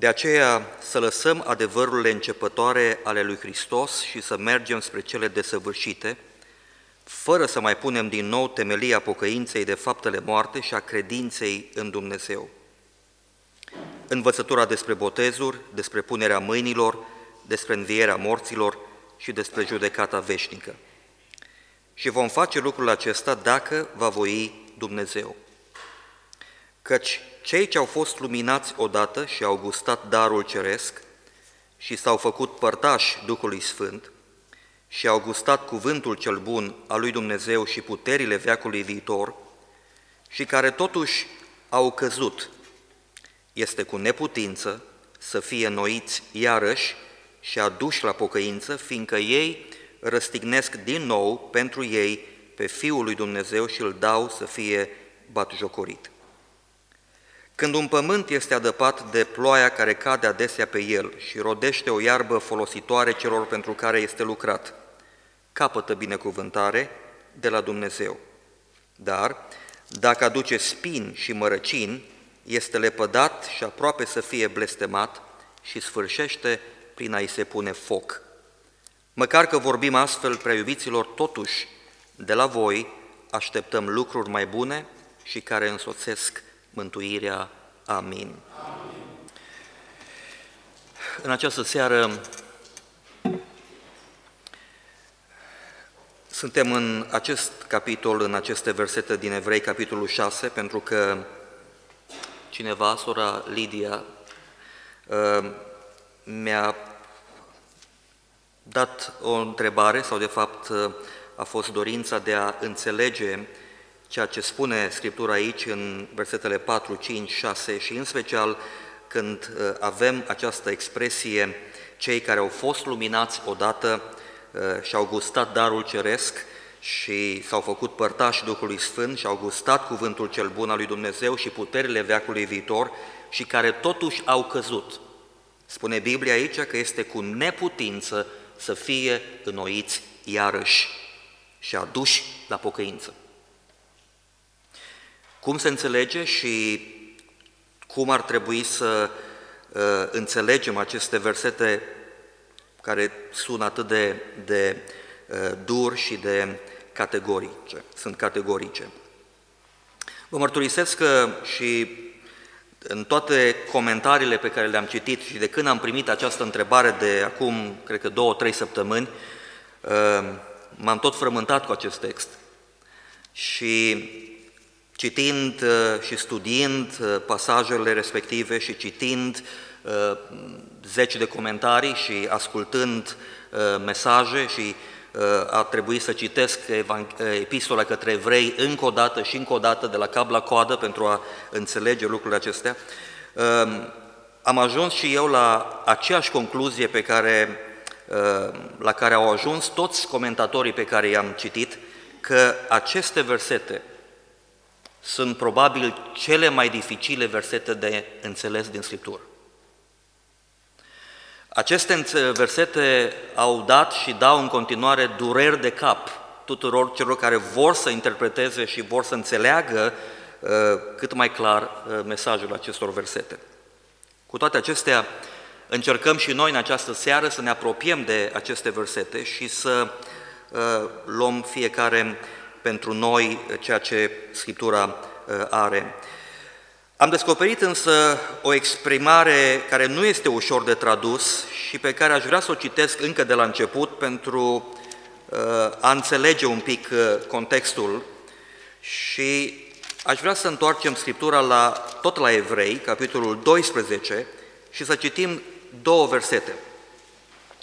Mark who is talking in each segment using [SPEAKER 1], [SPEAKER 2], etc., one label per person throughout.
[SPEAKER 1] De aceea să lăsăm adevărurile începătoare ale lui Hristos și să mergem spre cele desăvârșite, fără să mai punem din nou temelia pocăinței de faptele moarte și a credinței în Dumnezeu. Învățătura despre botezuri, despre punerea mâinilor, despre învierea morților și despre judecata veșnică. Și vom face lucrul acesta dacă va voi Dumnezeu. Căci cei ce au fost luminați odată și au gustat darul ceresc și s-au făcut părtași Duhului Sfânt și au gustat cuvântul cel bun al lui Dumnezeu și puterile veacului viitor și care totuși au căzut, este cu neputință să fie noiți iarăși și aduși la pocăință, fiindcă ei răstignesc din nou pentru ei pe Fiul lui Dumnezeu și îl dau să fie batjocorit. Când un pământ este adăpat de ploaia care cade adesea pe el și rodește o iarbă folositoare celor pentru care este lucrat, capătă binecuvântare de la Dumnezeu. Dar, dacă aduce spin și mărăcini, este lepădat și aproape să fie blestemat și sfârșește prin a-i se pune foc. Măcar că vorbim astfel, prea iubiților, totuși, de la voi așteptăm lucruri mai bune și care însoțesc mântuirea. Amin. Amin. În această seară suntem în acest capitol, în aceste versete din Evrei, capitolul 6, pentru că cineva, sora Lidia, uh, mi-a dat o întrebare, sau de fapt uh, a fost dorința de a înțelege ceea ce spune Scriptura aici în versetele 4, 5, 6 și în special când uh, avem această expresie, cei care au fost luminați odată și au gustat darul ceresc, și s-au făcut părtași Duhului Sfânt și au gustat cuvântul cel bun al lui Dumnezeu și puterile veacului viitor și care totuși au căzut. Spune Biblia aici că este cu neputință să fie înnoiți iarăși și aduși la pocăință. Cum se înțelege și cum ar trebui să uh, înțelegem aceste versete care sună atât de, de uh, dur și de categorice, sunt categorice. Vă mărturisesc că și în toate comentariile pe care le-am citit și de când am primit această întrebare de acum, cred că două, trei săptămâni, uh, m-am tot frământat cu acest text. Și citind uh, și studiind uh, pasajele respective și citind zeci de comentarii și ascultând mesaje și a trebuit să citesc epistola către evrei încă o dată și încă o dată de la cap la coadă pentru a înțelege lucrurile acestea, ehm, am ajuns și eu la aceeași concluzie pe care, ehm, la care au ajuns toți comentatorii pe care i-am citit, că aceste versete sunt probabil cele mai dificile versete de înțeles din Scriptură. Aceste versete au dat și dau în continuare dureri de cap tuturor celor care vor să interpreteze și vor să înțeleagă uh, cât mai clar uh, mesajul acestor versete. Cu toate acestea, încercăm și noi în această seară să ne apropiem de aceste versete și să uh, luăm fiecare pentru noi ceea ce Scriptura are. Am descoperit însă o exprimare care nu este ușor de tradus și pe care aș vrea să o citesc încă de la început pentru uh, a înțelege un pic uh, contextul și aș vrea să întoarcem Scriptura la, tot la Evrei, capitolul 12, și să citim două versete.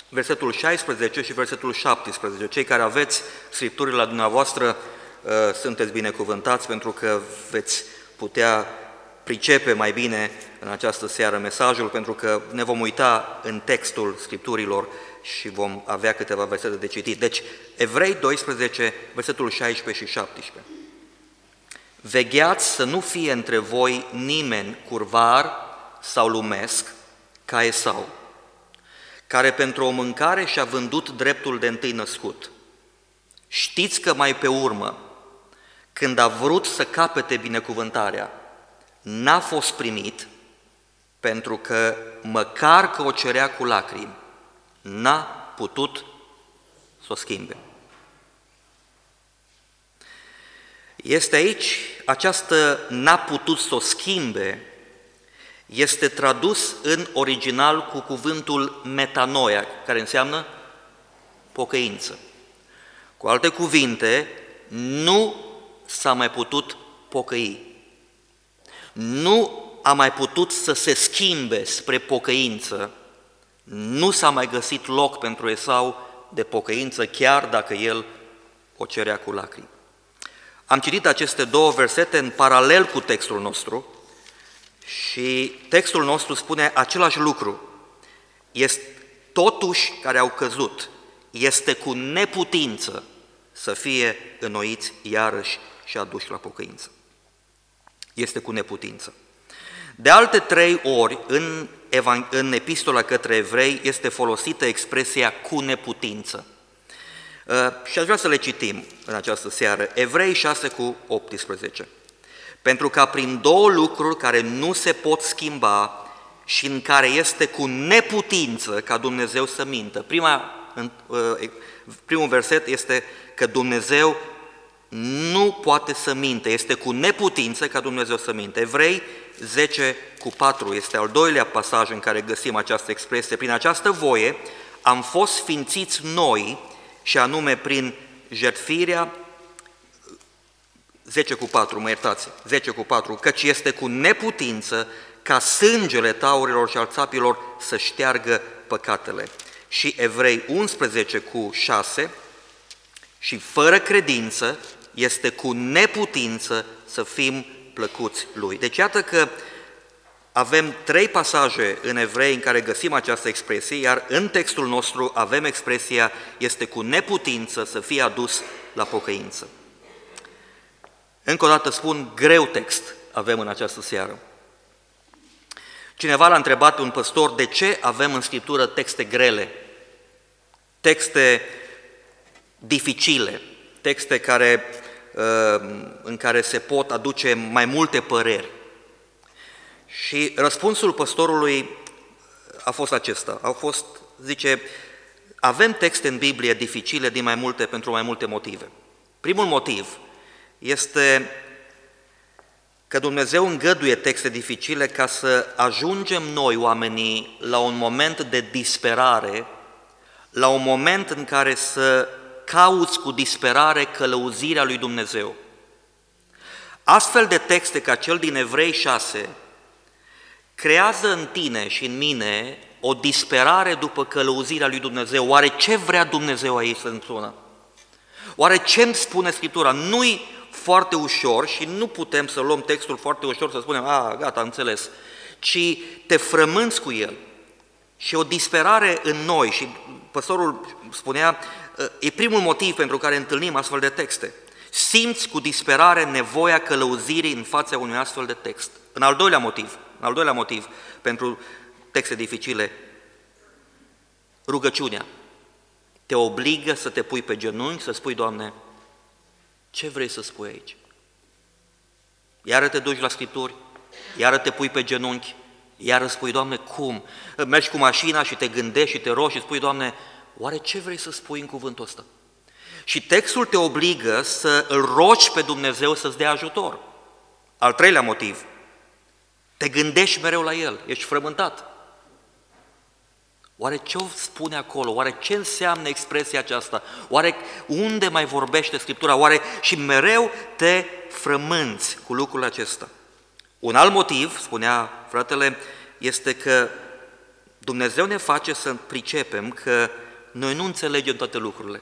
[SPEAKER 1] Versetul 16 și versetul 17. Cei care aveți Scripturile la dumneavoastră uh, sunteți binecuvântați pentru că veți putea pricepe mai bine în această seară mesajul, pentru că ne vom uita în textul Scripturilor și vom avea câteva versete de citit. Deci, Evrei 12, versetul 16 și 17. Vegheați să nu fie între voi nimeni curvar sau lumesc, ca Esau, care pentru o mâncare și-a vândut dreptul de întâi născut. Știți că mai pe urmă, când a vrut să capete binecuvântarea, n-a fost primit pentru că măcar că o cerea cu lacrimi, n-a putut să o schimbe. Este aici, această n-a putut să o schimbe, este tradus în original cu cuvântul metanoia, care înseamnă pocăință. Cu alte cuvinte, nu s-a mai putut pocăi. Nu a mai putut să se schimbe spre pocăință, nu s-a mai găsit loc pentru Esau de pocăință, chiar dacă el o cerea cu lacrimi. Am citit aceste două versete în paralel cu textul nostru și textul nostru spune același lucru. Este totuși care au căzut, este cu neputință să fie înnoiți iarăși și aduși la pocăință. Este cu neputință. De alte trei ori în, în epistola către evrei este folosită expresia cu neputință. Uh, și aș vrea să le citim în această seară, Evrei 6 cu 18. Pentru ca prin două lucruri care nu se pot schimba și în care este cu neputință ca Dumnezeu să mintă. Prima, uh, primul verset este că Dumnezeu nu poate să minte, este cu neputință ca Dumnezeu să minte. Evrei 10 cu 4 este al doilea pasaj în care găsim această expresie. Prin această voie am fost sfințiți noi și anume prin jertfirea 10 cu 4, mă iertați, 10 cu 4, căci este cu neputință ca sângele taurilor și al țapilor să șteargă păcatele. Și Evrei 11 cu 6, și fără credință este cu neputință să fim plăcuți Lui. Deci iată că avem trei pasaje în evrei în care găsim această expresie, iar în textul nostru avem expresia este cu neputință să fie adus la pocăință. Încă o dată spun, greu text avem în această seară. Cineva l-a întrebat un păstor de ce avem în Scriptură texte grele, texte dificile, texte care, uh, în care se pot aduce mai multe păreri. Și răspunsul păstorului a fost acesta, au fost, zice, avem texte în Biblie dificile din mai multe, pentru mai multe motive. Primul motiv este că Dumnezeu îngăduie texte dificile ca să ajungem noi, oamenii, la un moment de disperare, la un moment în care să cauți cu disperare călăuzirea lui Dumnezeu. Astfel de texte ca cel din Evrei 6 creează în tine și în mine o disperare după călăuzirea lui Dumnezeu. Oare ce vrea Dumnezeu aici să spună? Oare ce îmi spune Scriptura? Nu-i foarte ușor și nu putem să luăm textul foarte ușor să spunem, a, gata, înțeles, ci te frămânți cu el. Și o disperare în noi, și păstorul spunea, e primul motiv pentru care întâlnim astfel de texte. Simți cu disperare nevoia călăuzirii în fața unui astfel de text. În al doilea motiv, în al doilea motiv pentru texte dificile, rugăciunea te obligă să te pui pe genunchi, să spui, Doamne, ce vrei să spui aici? Iară te duci la Scripturi, iară te pui pe genunchi, iară spui, Doamne, cum? Mergi cu mașina și te gândești și te rogi și spui, Doamne, oare ce vrei să spui în cuvântul ăsta? Și textul te obligă să îl rogi pe Dumnezeu să-ți dea ajutor. Al treilea motiv, te gândești mereu la El, ești frământat. Oare ce o spune acolo? Oare ce înseamnă expresia aceasta? Oare unde mai vorbește Scriptura? Oare și mereu te frămânți cu lucrul acesta? Un alt motiv, spunea fratele, este că Dumnezeu ne face să pricepem că noi nu înțelegem toate lucrurile.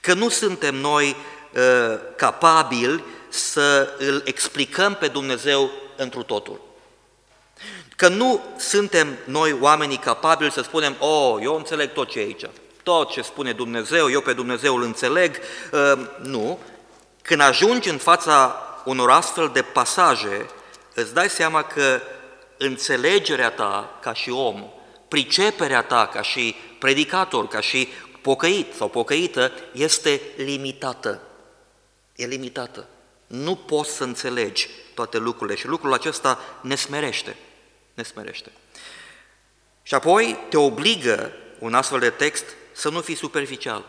[SPEAKER 1] Că nu suntem noi uh, capabili să îl explicăm pe Dumnezeu întru totul. Că nu suntem noi oamenii capabili să spunem, oh, eu înțeleg tot ce e aici, tot ce spune Dumnezeu, eu pe Dumnezeu îl înțeleg. Uh, nu. Când ajungi în fața unor astfel de pasaje, îți dai seama că înțelegerea ta ca și om, priceperea ta ca și predicator, ca și pocăit sau pocăită, este limitată. E limitată. Nu poți să înțelegi toate lucrurile și lucrul acesta ne smerește. ne smerește. Și apoi te obligă un astfel de text să nu fii superficial.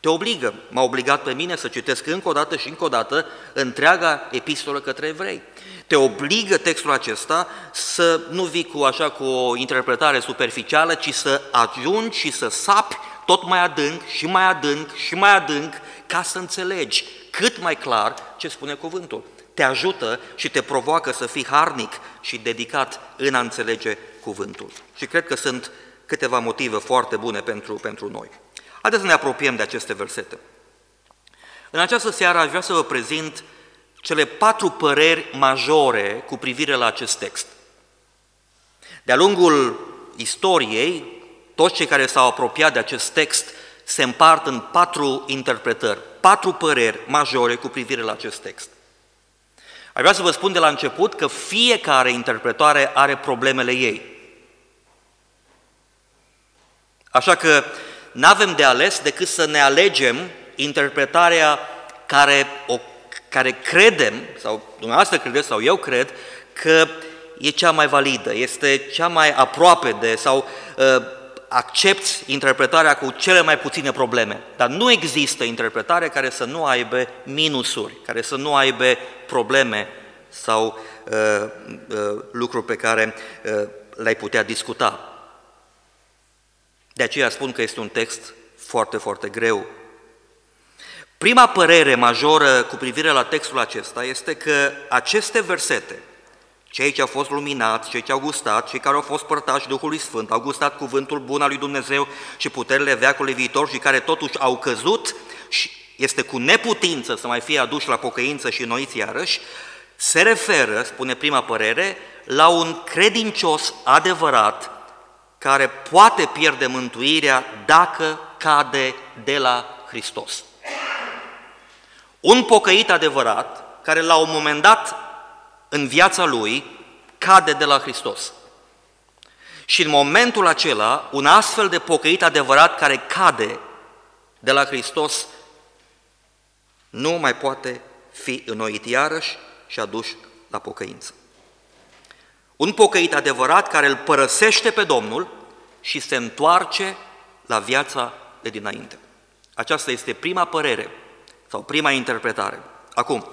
[SPEAKER 1] Te obligă, m-a obligat pe mine să citesc încă o dată și încă o dată întreaga epistolă către evrei. Te obligă textul acesta să nu vii cu așa cu o interpretare superficială, ci să ajungi și să sapi tot mai adânc și mai adânc și mai adânc ca să înțelegi cât mai clar ce spune cuvântul. Te ajută și te provoacă să fii harnic și dedicat în a înțelege cuvântul. Și cred că sunt câteva motive foarte bune pentru, pentru noi. Haideți să ne apropiem de aceste versete. În această seară aș vrea să vă prezint cele patru păreri majore cu privire la acest text. De-a lungul istoriei, toți cei care s-au apropiat de acest text se împart în patru interpretări, patru păreri majore cu privire la acest text. Aș vrea să vă spun de la început că fiecare interpretare are problemele ei. Așa că nu avem de ales decât să ne alegem interpretarea care, o, care credem, sau dumneavoastră credeți sau eu cred, că e cea mai validă, este cea mai aproape de, sau uh, accepti interpretarea cu cele mai puține probleme. Dar nu există interpretare care să nu aibă minusuri, care să nu aibă probleme sau uh, uh, lucruri pe care uh, le-ai putea discuta. De aceea spun că este un text foarte, foarte greu. Prima părere majoră cu privire la textul acesta este că aceste versete, cei ce au fost luminați, cei ce au gustat, cei care au fost părtași Duhului Sfânt, au gustat cuvântul bun al lui Dumnezeu și puterile veacului viitor și care totuși au căzut și este cu neputință să mai fie aduși la pocăință și noiți iarăși, se referă, spune prima părere, la un credincios adevărat care poate pierde mântuirea dacă cade de la Hristos. Un pocăit adevărat, care la un moment dat în viața lui cade de la Hristos. Și în momentul acela, un astfel de pocăit adevărat care cade de la Hristos nu mai poate fi înnoit iarăși și adus la pocăință. Un pocăit adevărat care îl părăsește pe Domnul și se întoarce la viața de dinainte. Aceasta este prima părere sau prima interpretare. Acum,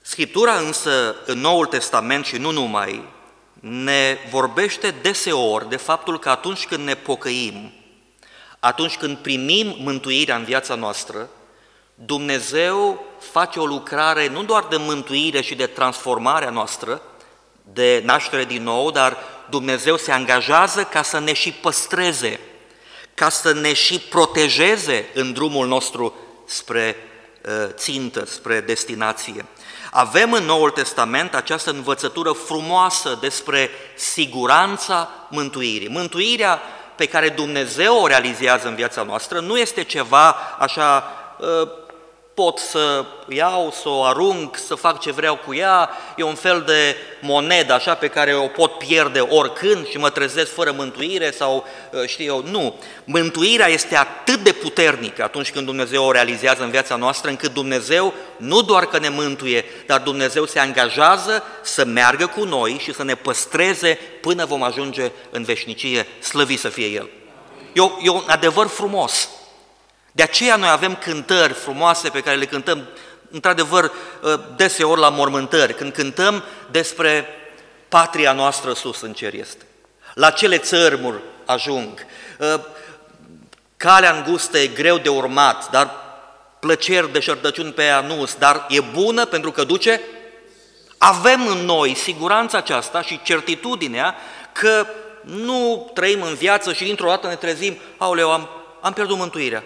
[SPEAKER 1] Scriptura însă în Noul Testament și nu numai, ne vorbește deseori de faptul că atunci când ne pocăim, atunci când primim mântuirea în viața noastră, Dumnezeu face o lucrare nu doar de mântuire și de transformare a noastră, de naștere din nou, dar Dumnezeu se angajează ca să ne și păstreze, ca să ne și protejeze în drumul nostru spre uh, țintă, spre destinație. Avem în Noul Testament această învățătură frumoasă despre siguranța mântuirii. Mântuirea pe care Dumnezeu o realizează în viața noastră nu este ceva așa uh, pot să iau, să o arunc, să fac ce vreau cu ea, e un fel de monedă așa pe care o pot pierde oricând și mă trezesc fără mântuire sau uh, știu eu, nu. Mântuirea este atât de puternică atunci când Dumnezeu o realizează în viața noastră, încât Dumnezeu nu doar că ne mântuie, dar Dumnezeu se angajează să meargă cu noi și să ne păstreze până vom ajunge în veșnicie, slăvit să fie El. E, o, e un adevăr frumos. De aceea noi avem cântări frumoase pe care le cântăm, într-adevăr, ă, deseori la mormântări, când cântăm despre patria noastră sus în cer este. La cele țărmuri ajung. Ă, calea îngustă e greu de urmat, dar plăceri de șertăciuni pe ea nu dar e bună pentru că duce avem în noi siguranța aceasta și certitudinea că nu trăim în viață și dintr-o dată ne trezim, aoleu, am, am pierdut mântuirea.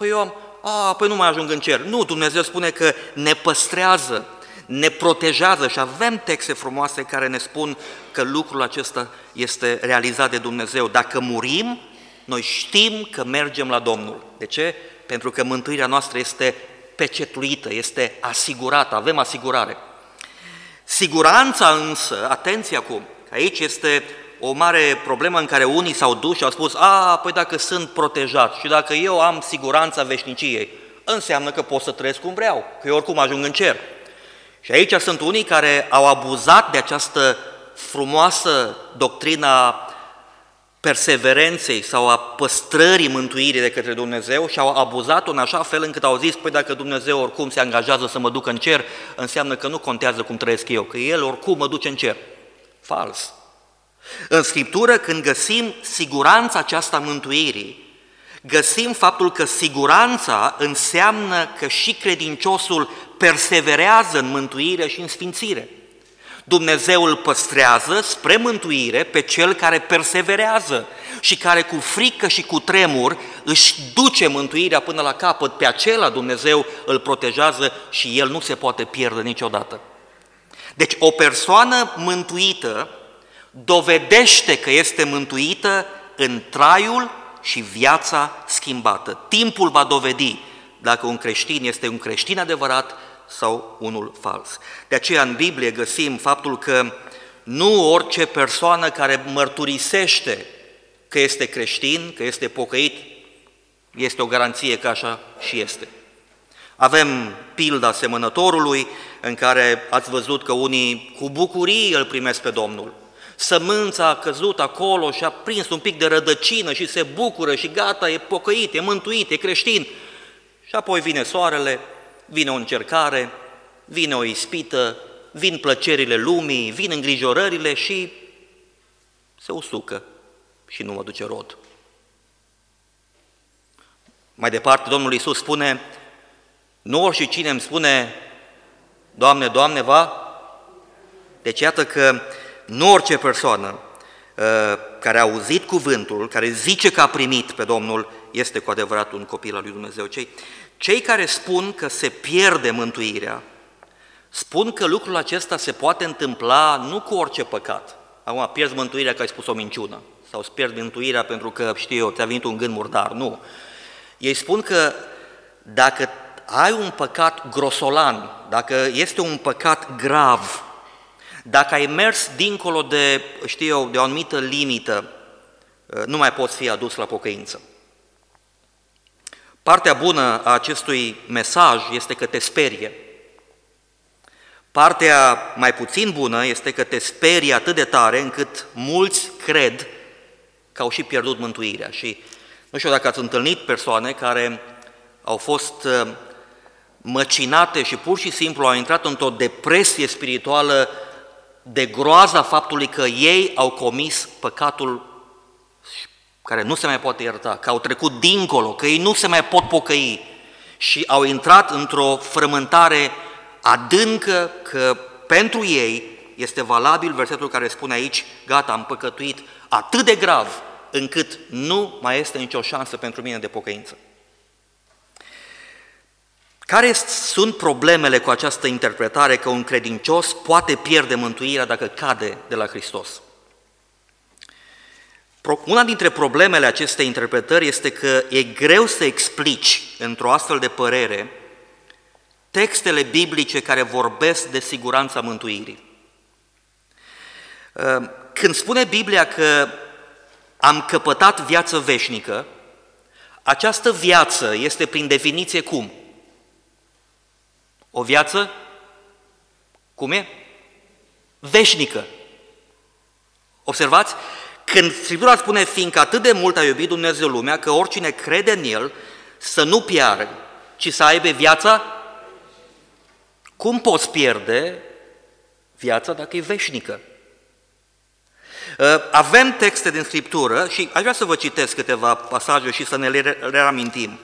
[SPEAKER 1] Păi eu am, a, păi nu mai ajung în cer. Nu, Dumnezeu spune că ne păstrează, ne protejează și avem texte frumoase care ne spun că lucrul acesta este realizat de Dumnezeu. Dacă murim, noi știm că mergem la Domnul. De ce? Pentru că mântuirea noastră este pecetuită, este asigurată, avem asigurare. Siguranța însă, atenție acum, aici este o mare problemă în care unii s-au dus și au spus, a, păi dacă sunt protejat și dacă eu am siguranța veșniciei, înseamnă că pot să trăiesc cum vreau, că eu oricum ajung în cer. Și aici sunt unii care au abuzat de această frumoasă doctrina perseverenței sau a păstrării mântuirii de către Dumnezeu și au abuzat-o în așa fel încât au zis, păi dacă Dumnezeu oricum se angajează să mă ducă în cer, înseamnă că nu contează cum trăiesc eu, că El oricum mă duce în cer. Fals. În Scriptură, când găsim siguranța aceasta mântuirii, găsim faptul că siguranța înseamnă că și credinciosul perseverează în mântuire și în sfințire. Dumnezeu îl păstrează spre mântuire pe cel care perseverează și care cu frică și cu tremur își duce mântuirea până la capăt, pe acela Dumnezeu îl protejează și el nu se poate pierde niciodată. Deci o persoană mântuită dovedește că este mântuită în traiul și viața schimbată. Timpul va dovedi dacă un creștin este un creștin adevărat sau unul fals. De aceea în Biblie găsim faptul că nu orice persoană care mărturisește că este creștin, că este pocăit, este o garanție că așa și este. Avem pilda semănătorului, în care ați văzut că unii cu bucurie îl primesc pe Domnul. Sămânța a căzut acolo și a prins un pic de rădăcină și se bucură și gata, e pocăit, e mântuit, e creștin. Și apoi vine soarele, vine o încercare, vine o ispită, vin plăcerile lumii, vin îngrijorările și se usucă și nu mă duce rod. Mai departe, Domnul Iisus spune, nu orice cine îmi spune, Doamne, Doamne, va? Deci iată că nu orice persoană uh, care a auzit cuvântul, care zice că a primit pe Domnul, este cu adevărat un copil al lui Dumnezeu. Cei, cei care spun că se pierde mântuirea, spun că lucrul acesta se poate întâmpla nu cu orice păcat. Acum, pierzi mântuirea că ai spus o minciună, sau îți pierzi mântuirea pentru că, știu eu, ți-a venit un gând murdar. Nu. Ei spun că dacă ai un păcat grosolan, dacă este un păcat grav, dacă ai mers dincolo de, știu eu, de o anumită limită, nu mai poți fi adus la pocăință. Partea bună a acestui mesaj este că te sperie. Partea mai puțin bună este că te sperie atât de tare încât mulți cred că au și pierdut mântuirea. Și nu știu dacă ați întâlnit persoane care au fost uh, măcinate și pur și simplu au intrat într-o depresie spirituală de groaza faptului că ei au comis păcatul care nu se mai poate ierta, că au trecut dincolo, că ei nu se mai pot pocăi și au intrat într-o frământare adâncă că pentru ei este valabil versetul care spune aici, gata, am păcătuit atât de grav încât nu mai este nicio șansă pentru mine de pocăință. Care sunt problemele cu această interpretare că un credincios poate pierde mântuirea dacă cade de la Hristos? Una dintre problemele acestei interpretări este că e greu să explici într-o astfel de părere textele biblice care vorbesc de siguranța mântuirii. Ehm, când spune Biblia că am căpătat viață veșnică, această viață este prin definiție cum? O viață, cum e? Veșnică. Observați? Când Scriptura spune, fiindcă atât de mult a iubit Dumnezeu lumea, că oricine crede în El să nu piară, ci să aibă viața, cum poți pierde viața dacă e veșnică? Uh, avem texte din Scriptură și aș vrea să vă citesc câteva pasaje și să ne le reamintim.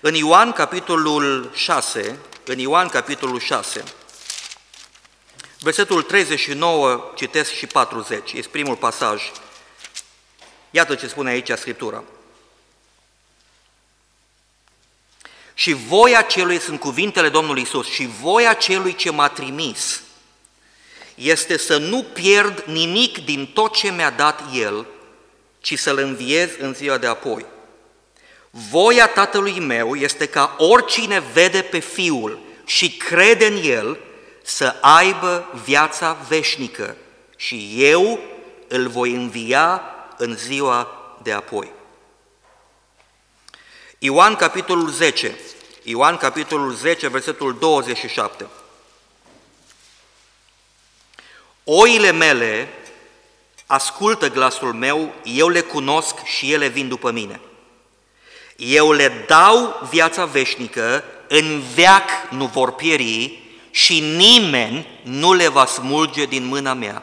[SPEAKER 1] În Ioan, capitolul 6, în Ioan, capitolul 6, versetul 39, citesc și 40, este primul pasaj. Iată ce spune aici Scriptura. Și voia celui, sunt cuvintele Domnului Isus, și voia celui ce m-a trimis este să nu pierd nimic din tot ce mi-a dat El, ci să-L înviez în ziua de apoi. Voia Tatălui meu este ca oricine vede pe Fiul și crede în El să aibă viața veșnică și eu îl voi învia în ziua de apoi. Ioan capitolul 10, Ioan capitolul 10, versetul 27. Oile mele ascultă glasul meu, eu le cunosc și ele vin după mine. Eu le dau viața veșnică, în veac nu vor pieri și nimeni nu le va smulge din mâna mea.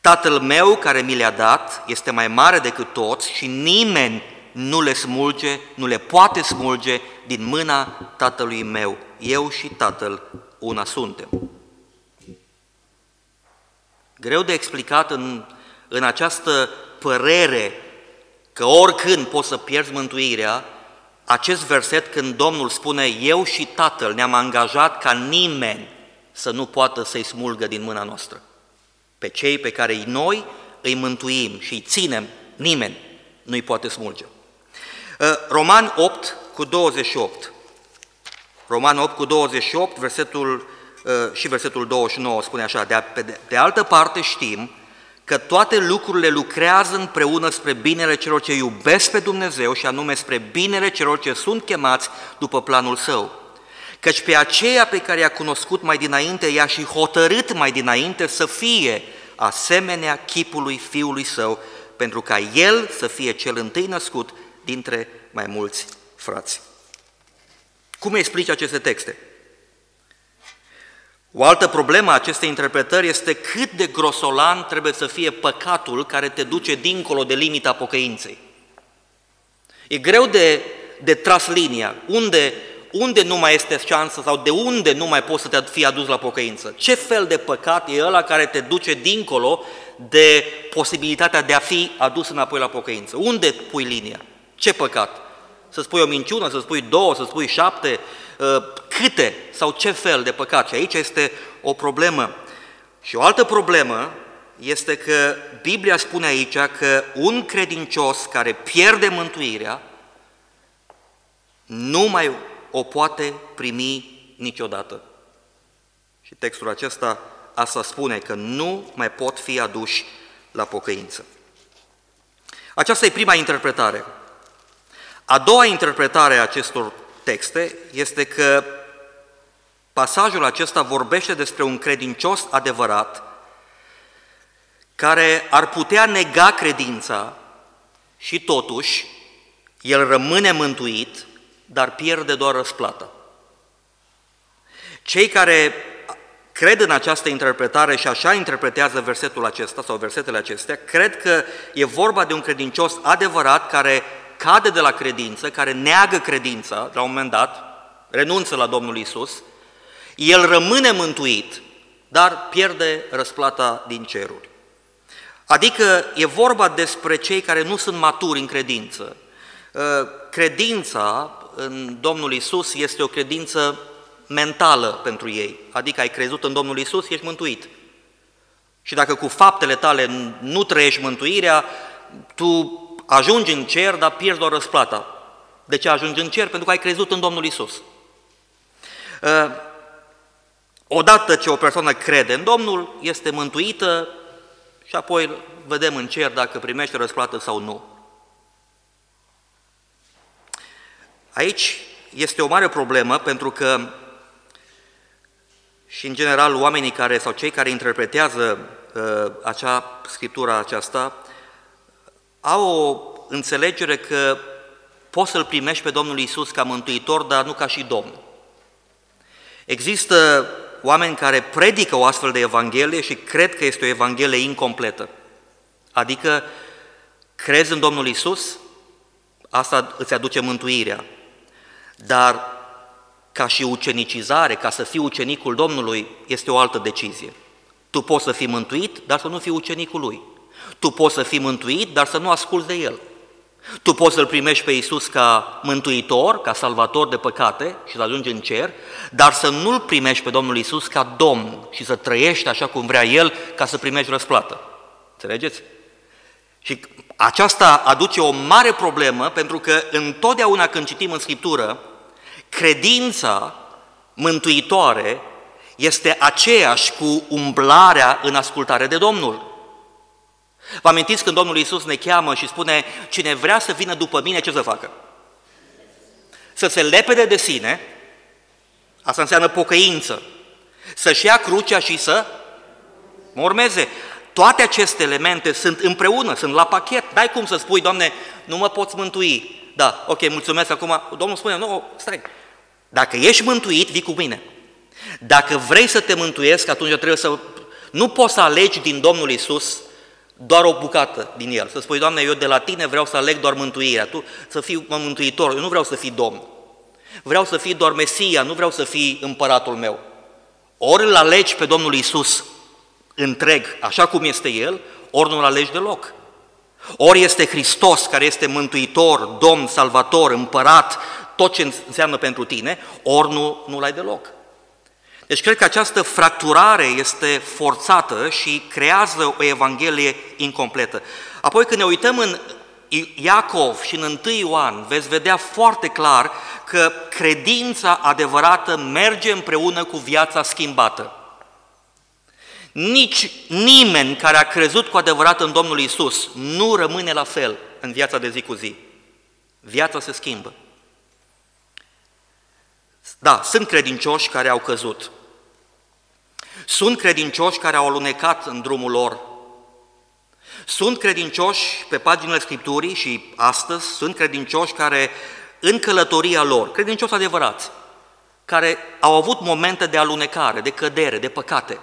[SPEAKER 1] Tatăl meu care mi le-a dat este mai mare decât toți și nimeni nu le smulge, nu le poate smulge din mâna Tatălui meu. Eu și Tatăl una suntem. Greu de explicat în, în această părere că oricând poți să pierzi mântuirea, acest verset când Domnul spune eu și Tatăl ne-am angajat ca nimeni să nu poată să-i smulgă din mâna noastră. Pe cei pe care noi îi mântuim și îi ținem, nimeni nu-i poate smulge. Uh, Roman 8 cu 28. Roman 8 cu 28, versetul, uh, și versetul 29 spune așa, de, de, de altă parte știm că toate lucrurile lucrează împreună spre binele celor ce iubesc pe Dumnezeu și anume spre binele celor ce sunt chemați după planul său. Căci pe aceea pe care i-a cunoscut mai dinainte, i-a și hotărât mai dinainte să fie asemenea chipului Fiului Său, pentru ca El să fie cel întâi născut dintre mai mulți frați. Cum explici aceste texte? O altă problemă a acestei interpretări este cât de grosolan trebuie să fie păcatul care te duce dincolo de limita pocăinței. E greu de, de tras linia. Unde, unde nu mai este șansă sau de unde nu mai poți să te fii adus la pocăință? Ce fel de păcat e ăla care te duce dincolo de posibilitatea de a fi adus înapoi la pocăință? Unde pui linia? Ce păcat? Să spui o minciună, să spui două, să spui șapte, ă, câte sau ce fel de păcat. Și aici este o problemă. Și o altă problemă este că Biblia spune aici că un credincios care pierde mântuirea nu mai o poate primi niciodată. Și textul acesta asta spune că nu mai pot fi aduși la pocăință. Aceasta e prima interpretare. A doua interpretare a acestor texte este că pasajul acesta vorbește despre un credincios adevărat care ar putea nega credința și totuși el rămâne mântuit, dar pierde doar răsplata. Cei care cred în această interpretare și așa interpretează versetul acesta sau versetele acestea, cred că e vorba de un credincios adevărat care cade de la credință, care neagă credința la un moment dat, renunță la Domnul Isus, el rămâne mântuit, dar pierde răsplata din ceruri. Adică e vorba despre cei care nu sunt maturi în credință. Ă, credința în Domnul Isus este o credință mentală pentru ei, adică ai crezut în Domnul Isus, ești mântuit. Și dacă cu faptele tale nu trăiești mântuirea, tu ajungi în cer, dar pierzi doar răsplata. De ce ajungi în cer? Pentru că ai crezut în Domnul Isus. Uh, odată ce o persoană crede în Domnul, este mântuită și apoi vedem în cer dacă primește răsplată sau nu. Aici este o mare problemă pentru că și în general oamenii care sau cei care interpretează uh, acea scriptura aceasta au o înțelegere că poți să-L primești pe Domnul Isus ca mântuitor, dar nu ca și Domn. Există oameni care predică o astfel de Evanghelie și cred că este o Evanghelie incompletă. Adică crezi în Domnul Isus, asta îți aduce mântuirea. Dar ca și ucenicizare, ca să fii ucenicul Domnului, este o altă decizie. Tu poți să fii mântuit, dar să nu fii ucenicul Lui. Tu poți să fii mântuit, dar să nu asculți de El. Tu poți să-L primești pe Iisus ca mântuitor, ca salvator de păcate și să ajungi în cer, dar să nu-L primești pe Domnul Iisus ca Domn și să trăiești așa cum vrea El ca să primești răsplată. Înțelegeți? Și aceasta aduce o mare problemă pentru că întotdeauna când citim în Scriptură, credința mântuitoare este aceeași cu umblarea în ascultare de Domnul. Vă amintiți când Domnul Iisus ne cheamă și spune, cine vrea să vină după mine, ce să facă? Să se lepede de sine, asta înseamnă pocăință, să-și ia crucea și să mă urmeze. Toate aceste elemente sunt împreună, sunt la pachet. N-ai cum să spui, Doamne, nu mă poți mântui. Da, ok, mulțumesc acum. Domnul spune, nu, stai. Dacă ești mântuit, vii cu mine. Dacă vrei să te mântuiesc, atunci trebuie să... Nu poți să alegi din Domnul Isus doar o bucată din el. Să spui, Doamne, eu de la tine vreau să aleg doar mântuirea, tu să fii mântuitor, eu nu vreau să fii Domn. Vreau să fii doar Mesia, nu vreau să fii împăratul meu. Ori îl alegi pe Domnul Isus întreg, așa cum este El, ori nu-l alegi deloc. Ori este Hristos care este mântuitor, Domn, Salvator, împărat, tot ce înseamnă pentru tine, ori nu, nu l-ai deloc. Deci cred că această fracturare este forțată și creează o evanghelie incompletă. Apoi când ne uităm în Iacov și în 1 Ioan, veți vedea foarte clar că credința adevărată merge împreună cu viața schimbată. Nici nimeni care a crezut cu adevărat în Domnul Isus nu rămâne la fel în viața de zi cu zi. Viața se schimbă. Da, sunt credincioși care au căzut. Sunt credincioși care au alunecat în drumul lor. Sunt credincioși pe paginile Scripturii și astăzi sunt credincioși care în călătoria lor, credincioși adevărați, care au avut momente de alunecare, de cădere, de păcate.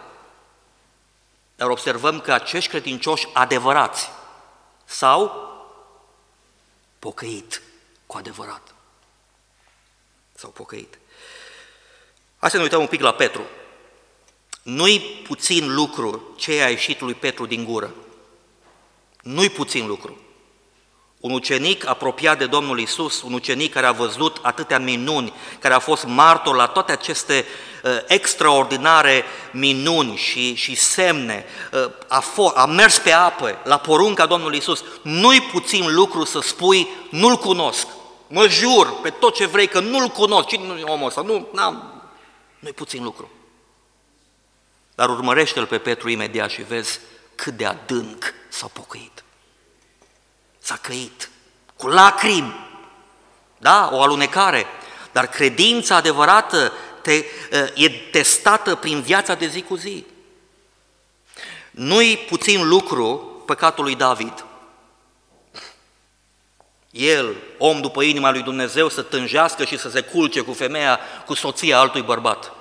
[SPEAKER 1] Dar observăm că acești credincioși adevărați s-au pocăit cu adevărat. S-au pocăit. Hai să ne uităm un pic la Petru. Nu-i puțin lucru ce a ieșit lui Petru din gură. Nu-i puțin lucru. Un ucenic apropiat de Domnul Isus, un ucenic care a văzut atâtea minuni, care a fost martor la toate aceste uh, extraordinare minuni și, și semne, uh, a, fo- a mers pe apă la porunca Domnului Isus. Nu-i puțin lucru să spui, nu-l cunosc, mă jur pe tot ce vrei că nu-l cunosc, cine nu e omul ăsta, nu, n-am, nu-i puțin lucru. Dar urmărește-l pe Petru imediat și vezi cât de adânc s-a pocăit. S-a căit cu lacrimi, da, o alunecare, dar credința adevărată te, e testată prin viața de zi cu zi. Nu-i puțin lucru păcatul lui David. El, om după inima lui Dumnezeu, să tânjească și să se culce cu femeia, cu soția altui bărbat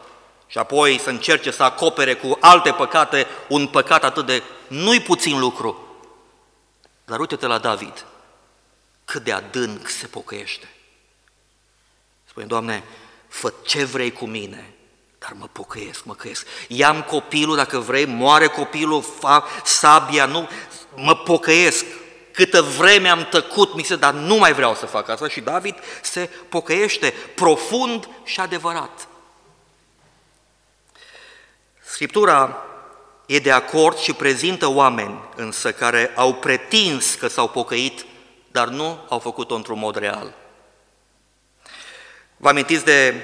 [SPEAKER 1] și apoi să încerce să acopere cu alte păcate un păcat atât de... Nu-i puțin lucru. Dar uite-te la David, cât de adânc se pocăiește. Spune, Doamne, fă ce vrei cu mine, dar mă pocăiesc, mă căiesc. Ia-mi copilul, dacă vrei, moare copilul, fa sabia, nu, mă pocăiesc. Câtă vreme am tăcut, mi se, dar nu mai vreau să fac asta. Și David se pocăiește profund și adevărat. Scriptura e de acord și prezintă oameni însă care au pretins că s-au pocăit, dar nu au făcut-o într-un mod real. Vă amintiți de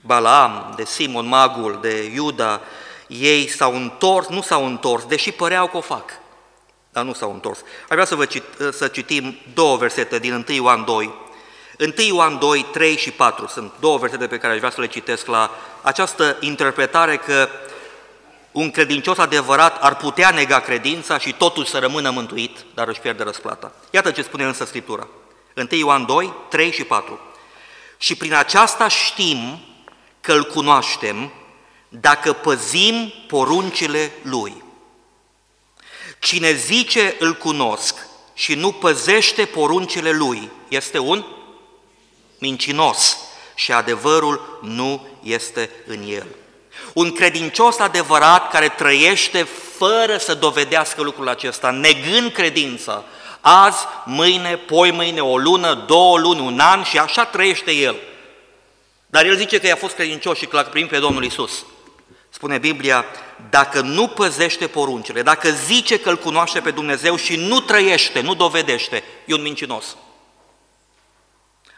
[SPEAKER 1] Balaam, de Simon Magul, de Iuda, ei s-au întors, nu s-au întors, deși păreau că o fac, dar nu s-au întors. Aș vrea să, vă cit, să citim două versete din 1 Ioan 2, 1 Ioan 2, 3 și 4 sunt două versete pe care aș vrea să le citesc la această interpretare că un credincios adevărat ar putea nega credința și totuși să rămână mântuit, dar își pierde răsplata. Iată ce spune însă Scriptura. 1 Ioan 2, 3 și 4. Și prin aceasta știm că îl cunoaștem dacă păzim poruncile lui. Cine zice îl cunosc și nu păzește poruncile lui, este un mincinos și adevărul nu este în el. Un credincios adevărat care trăiește fără să dovedească lucrul acesta, negând credința, azi, mâine, poi mâine, o lună, două luni, un an și așa trăiește el. Dar el zice că i-a fost credincios și că l-a primit pe Domnul Isus. Spune Biblia, dacă nu păzește poruncile, dacă zice că îl cunoaște pe Dumnezeu și nu trăiește, nu dovedește, e un mincinos.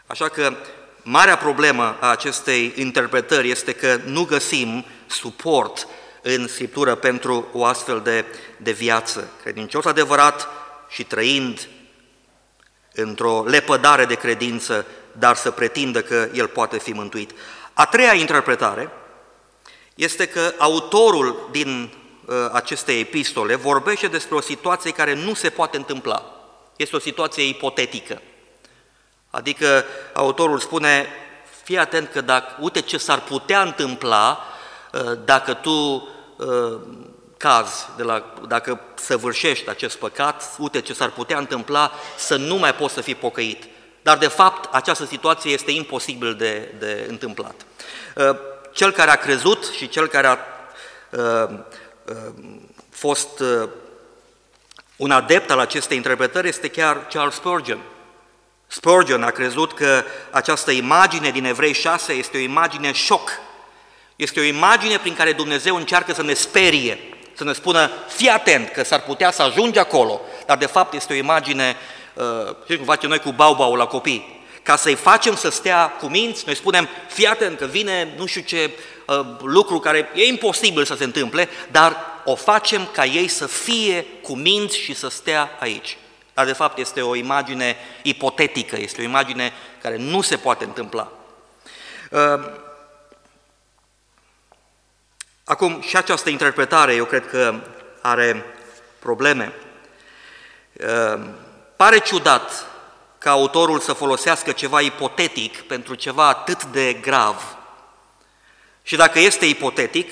[SPEAKER 1] Așa că marea problemă a acestei interpretări este că nu găsim suport în Scriptură pentru o astfel de, de viață. Credincios adevărat și trăind într-o lepădare de credință, dar să pretindă că el poate fi mântuit. A treia interpretare este că autorul din acestei epistole vorbește despre o situație care nu se poate întâmpla. Este o situație ipotetică. Adică autorul spune, fii atent că dacă, uite ce s-ar putea întâmpla dacă tu caz, de la, dacă săvârșești acest păcat, uite ce s-ar putea întâmpla să nu mai poți să fii pocăit. Dar, de fapt, această situație este imposibil de, de întâmplat. Uh, cel care a crezut și cel care a uh, uh, fost un adept al acestei interpretări este chiar Charles Spurgeon. Spurgeon a crezut că această imagine din Evrei 6 este o imagine șoc. Este o imagine prin care Dumnezeu încearcă să ne sperie, să ne spună, fii atent că s-ar putea să ajungi acolo, dar de fapt este o imagine, uh, știi cum facem noi cu baubau la copii, ca să-i facem să stea cu minți, noi spunem, fii atent că vine nu știu ce uh, lucru care e imposibil să se întâmple, dar o facem ca ei să fie cu minți și să stea aici. Dar de fapt este o imagine ipotetică, este o imagine care nu se poate întâmpla. Uh, Acum, și această interpretare, eu cred că are probleme. Ehm, pare ciudat ca autorul să folosească ceva ipotetic pentru ceva atât de grav. Și dacă este ipotetic,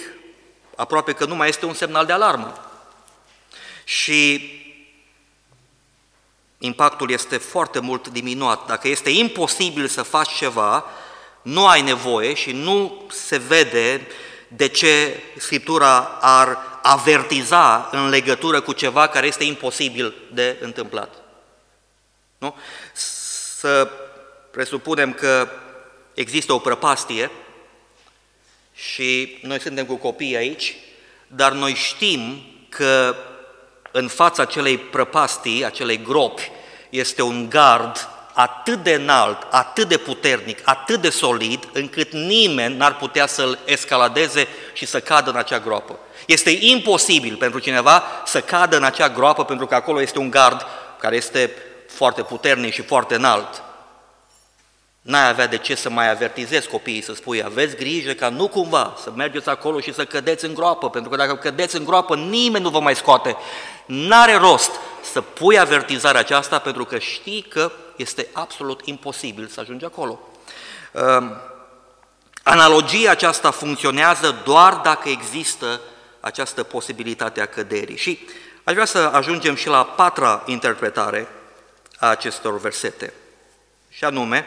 [SPEAKER 1] aproape că nu mai este un semnal de alarmă. Și impactul este foarte mult diminuat. Dacă este imposibil să faci ceva, nu ai nevoie și nu se vede de ce Scriptura ar avertiza în legătură cu ceva care este imposibil de întâmplat. Nu? Să presupunem că există o prăpastie și noi suntem cu copii aici, dar noi știm că în fața acelei prăpastii, acelei gropi, este un gard atât de înalt, atât de puternic, atât de solid, încât nimeni n-ar putea să-l escaladeze și să cadă în acea groapă. Este imposibil pentru cineva să cadă în acea groapă pentru că acolo este un gard care este foarte puternic și foarte înalt. N-ai avea de ce să mai avertizezi copiii, să spui, aveți grijă ca nu cumva să mergeți acolo și să cădeți în groapă, pentru că dacă cădeți în groapă, nimeni nu vă mai scoate. N-are rost să pui avertizarea aceasta pentru că știi că este absolut imposibil să ajungi acolo. Ehm, analogia aceasta funcționează doar dacă există această posibilitate a căderii. Și aș vrea să ajungem și la patra interpretare a acestor versete, și anume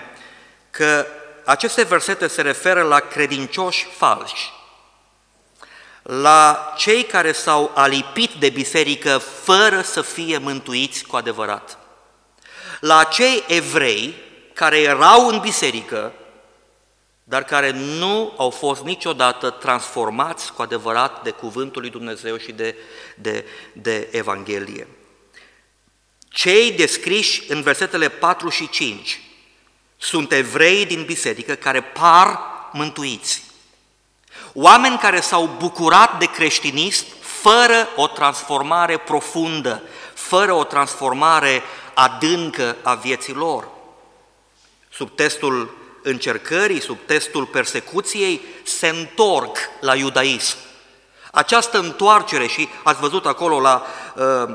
[SPEAKER 1] că aceste versete se referă la credincioși falși, la cei care s-au alipit de biserică fără să fie mântuiți cu adevărat la acei evrei care erau în biserică, dar care nu au fost niciodată transformați cu adevărat de cuvântul lui Dumnezeu și de, de, de Evanghelie. Cei descriși în versetele 4 și 5 sunt evrei din biserică care par mântuiți. Oameni care s-au bucurat de creștinism fără o transformare profundă, fără o transformare adâncă a vieții lor. Sub testul încercării, sub testul persecuției, se întorc la iudaism. Această întoarcere, și ați văzut acolo la, uh, uh,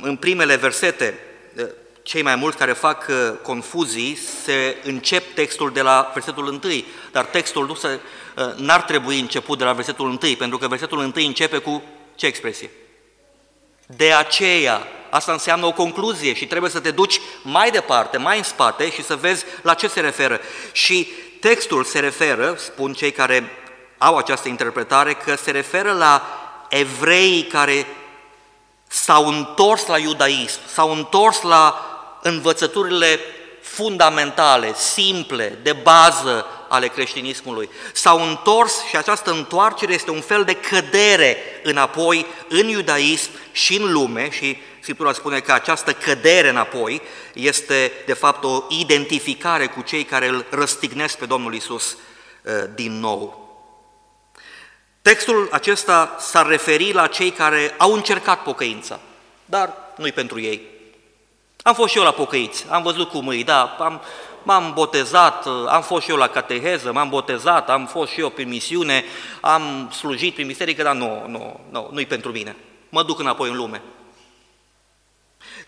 [SPEAKER 1] în primele versete, uh, cei mai mulți care fac confuzii se încep textul de la versetul 1, dar textul nu se, n-ar trebui început de la versetul 1, pentru că versetul 1 începe cu ce expresie? De aceea, asta înseamnă o concluzie și trebuie să te duci mai departe, mai în spate și să vezi la ce se referă. Și textul se referă, spun cei care au această interpretare, că se referă la evrei care s-au întors la iudaism, s-au întors la învățăturile fundamentale, simple, de bază ale creștinismului. S-au întors și această întoarcere este un fel de cădere înapoi în iudaism și în lume și Scriptura spune că această cădere înapoi este de fapt o identificare cu cei care îl răstignesc pe Domnul Isus uh, din nou. Textul acesta s-ar referi la cei care au încercat pocăința, dar nu-i pentru ei. Am fost și eu la pocăiți, am văzut cum îi, da, am, m-am botezat, am fost și eu la cateheză, m-am botezat, am fost și eu pe misiune, am slujit prin biserică, dar nu, nu, nu, nu-i pentru mine. Mă duc înapoi în lume.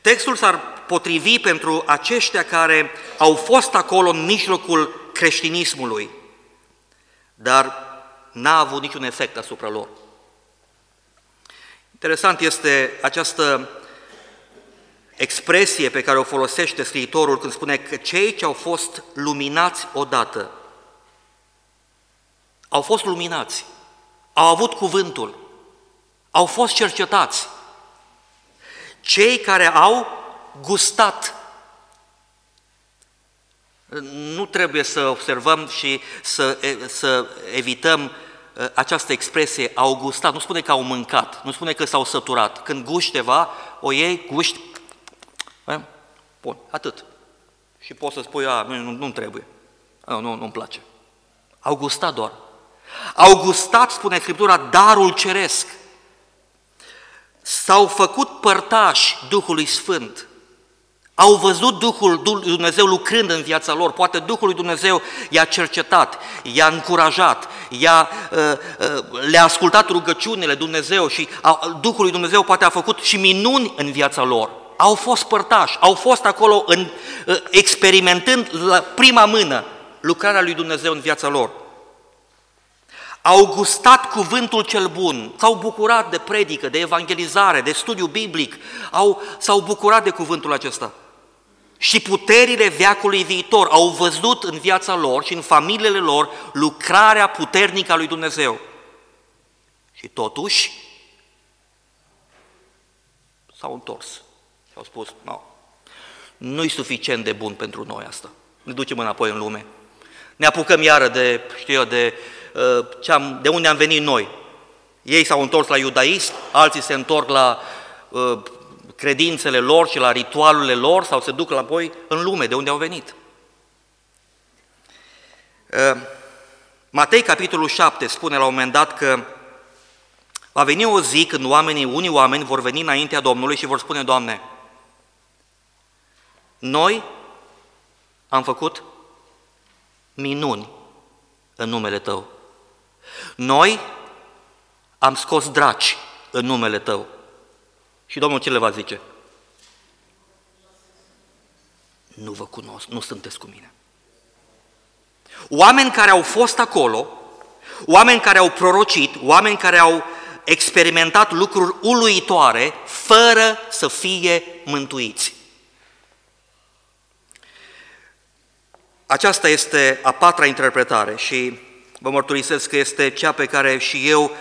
[SPEAKER 1] Textul s-ar potrivi pentru aceștia care au fost acolo în mijlocul creștinismului, dar n-a avut niciun efect asupra lor. Interesant este această expresie pe care o folosește scriitorul când spune că cei ce au fost luminați odată, au fost luminați, au avut cuvântul, au fost cercetați, cei care au gustat. Nu trebuie să observăm și să, să evităm această expresie, au gustat, nu spune că au mâncat, nu spune că s-au săturat. Când guști ceva, o iei, guști, bun, atât. Și poți să spui, a, nu, nu, nu trebuie, nu, nu, nu-mi place. Au gustat doar. Au gustat, spune Scriptura, darul ceresc. S-au făcut părtași Duhului Sfânt. Au văzut Duhul Dumnezeu lucrând în viața lor, poate Duhul lui Dumnezeu i-a cercetat, i-a încurajat, i-a, uh, uh, le-a ascultat rugăciunile Dumnezeu și Duhul lui Dumnezeu poate a făcut și minuni în viața lor. Au fost părtași, au fost acolo în, uh, experimentând la prima mână lucrarea lui Dumnezeu în viața lor. Au gustat cuvântul cel bun, s-au bucurat de predică, de evangelizare, de studiu biblic, au, s-au bucurat de cuvântul acesta și puterile veacului viitor. Au văzut în viața lor și în familiile lor lucrarea puternică a lui Dumnezeu. Și totuși s-au întors și au spus, nu, no, nu-i suficient de bun pentru noi asta. Ne ducem înapoi în lume. Ne apucăm iară de, știu eu, de, uh, de unde am venit noi. Ei s-au întors la iudaism, alții se întorc la uh, credințele lor și la ritualurile lor sau se duc apoi în lume, de unde au venit. Ă, Matei, capitolul 7, spune la un moment dat că va veni o zi când oamenii, unii oameni vor veni înaintea Domnului și vor spune, Doamne, noi am făcut minuni în numele Tău. Noi am scos draci în numele Tău. Și Domnul ce le va zice? Nu vă cunosc, nu sunteți cu mine. Oameni care au fost acolo, oameni care au prorocit, oameni care au experimentat lucruri uluitoare fără să fie mântuiți. Aceasta este a patra interpretare și vă mărturisesc că este cea pe care și eu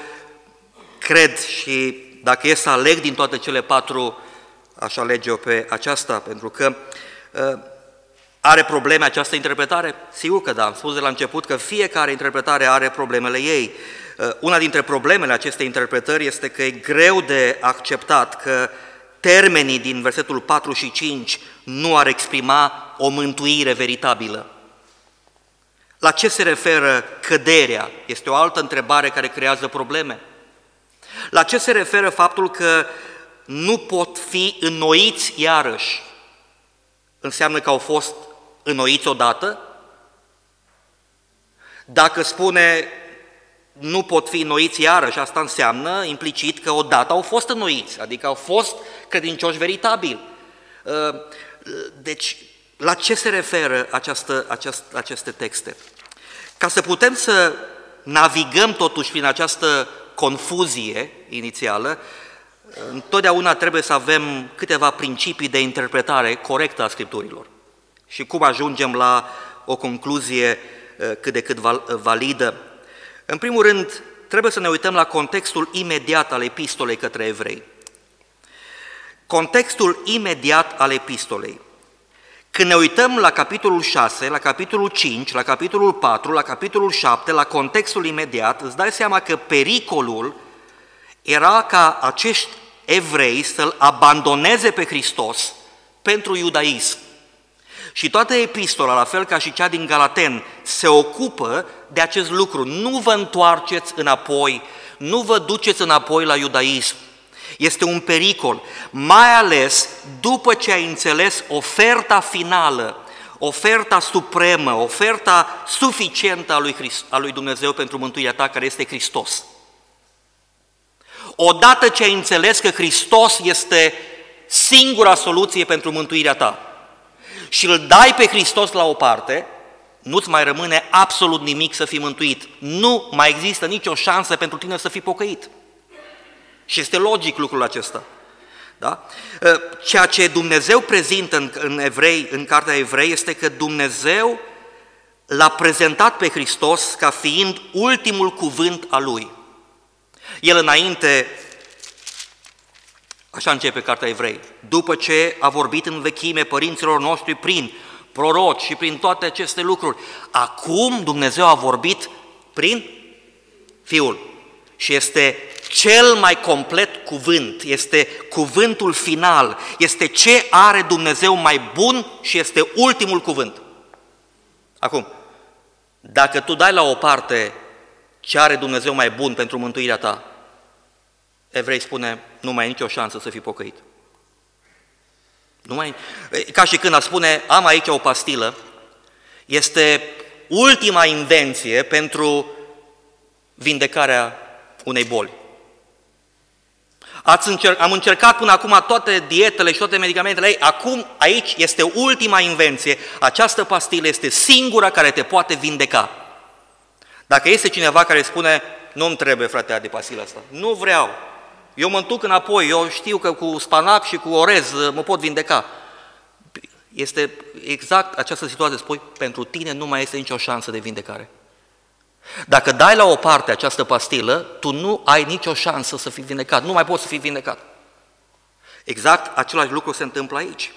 [SPEAKER 1] cred și dacă e să aleg din toate cele patru, aș alege-o pe aceasta, pentru că uh, are probleme această interpretare? Sigur că da, am spus de la început că fiecare interpretare are problemele ei. Uh, una dintre problemele acestei interpretări este că e greu de acceptat că termenii din versetul 4 și 5 nu ar exprima o mântuire veritabilă. La ce se referă căderea? Este o altă întrebare care creează probleme. La ce se referă faptul că nu pot fi înnoiți iarăși? Înseamnă că au fost înnoiți odată? Dacă spune nu pot fi înnoiți iarăși, asta înseamnă implicit că odată au fost înnoiți, adică au fost credincioși veritabili. Uh, deci, la ce se referă această, această, aceste texte? Ca să putem să navigăm totuși prin această confuzie inițială, întotdeauna trebuie să avem câteva principii de interpretare corectă a Scripturilor. Și cum ajungem la o concluzie uh, cât de cât validă? În primul rând, trebuie să ne uităm la contextul imediat al epistolei către evrei. Contextul imediat al epistolei. Când ne uităm la capitolul 6, la capitolul 5, la capitolul 4, la capitolul 7, la contextul imediat, îți dai seama că pericolul era ca acești evrei să-L abandoneze pe Hristos pentru iudaism. Și toată epistola, la fel ca și cea din Galaten, se ocupă de acest lucru. Nu vă întoarceți înapoi, nu vă duceți înapoi la iudaism. Este un pericol, mai ales după ce ai înțeles oferta finală, oferta supremă, oferta suficientă a lui, Christ, a lui Dumnezeu pentru mântuirea ta, care este Hristos. Odată ce ai înțeles că Hristos este singura soluție pentru mântuirea ta și îl dai pe Hristos la o parte, nu-ți mai rămâne absolut nimic să fii mântuit. Nu mai există nicio șansă pentru tine să fii pocăit. Și este logic lucrul acesta. Da? Ă, ceea ce Dumnezeu prezintă în, în, evrei, în cartea evrei este că Dumnezeu l-a prezentat pe Hristos ca fiind ultimul cuvânt al Lui. El înainte, așa începe cartea evrei, după ce a vorbit în vechime părinților noștri prin proroci și prin toate aceste lucruri, acum Dumnezeu a vorbit prin Fiul. Și este cel mai complet cuvânt, este cuvântul final, este ce are Dumnezeu mai bun și este ultimul cuvânt. Acum, dacă tu dai la o parte ce are Dumnezeu mai bun pentru mântuirea ta, evrei spune, nu mai ai nicio șansă să fii pocăit. Nu mai... Ca și când a spune, am aici o pastilă, este ultima invenție pentru vindecarea unei boli. Ați încerc, am încercat până acum toate dietele și toate medicamentele ei, acum aici este ultima invenție, această pastilă este singura care te poate vindeca. Dacă este cineva care spune, nu-mi trebuie frate de pastila asta, nu vreau, eu mă întuc înapoi, eu știu că cu spanac și cu orez mă pot vindeca. Este exact această situație, spui, pentru tine nu mai este nicio șansă de vindecare. Dacă dai la o parte această pastilă, tu nu ai nicio șansă să fii vindecat, nu mai poți să fii vindecat. Exact același lucru se întâmplă aici.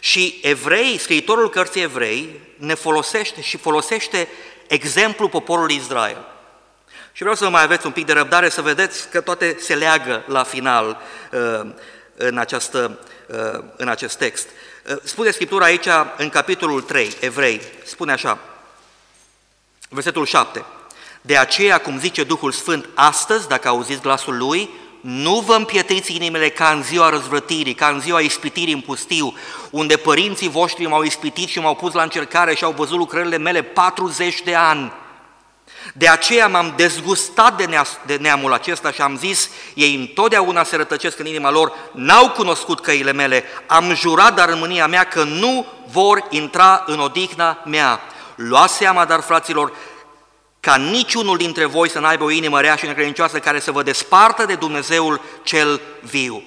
[SPEAKER 1] Și evrei, scriitorul cărții evrei, ne folosește și folosește exemplul poporului Israel. Și vreau să mai aveți un pic de răbdare să vedeți că toate se leagă la final uh, în, această, uh, în acest text. Uh, spune Scriptura aici, în capitolul 3, Evrei, spune așa, Versetul 7. De aceea, cum zice Duhul Sfânt, astăzi, dacă auziți glasul Lui, nu vă împietriți inimile ca în ziua răzvrătirii, ca în ziua ispitirii în pustiu, unde părinții voștri m-au ispitit și m-au pus la încercare și au văzut lucrările mele 40 de ani. De aceea m-am dezgustat de, nea- de neamul acesta și am zis, ei întotdeauna se rătăcesc în inima lor, n-au cunoscut căile mele, am jurat dar în mânia mea că nu vor intra în odihna mea. Luați seama, dar, fraților, ca niciunul dintre voi să n-aibă o inimă rea și necredincioasă care să vă despartă de Dumnezeul cel viu.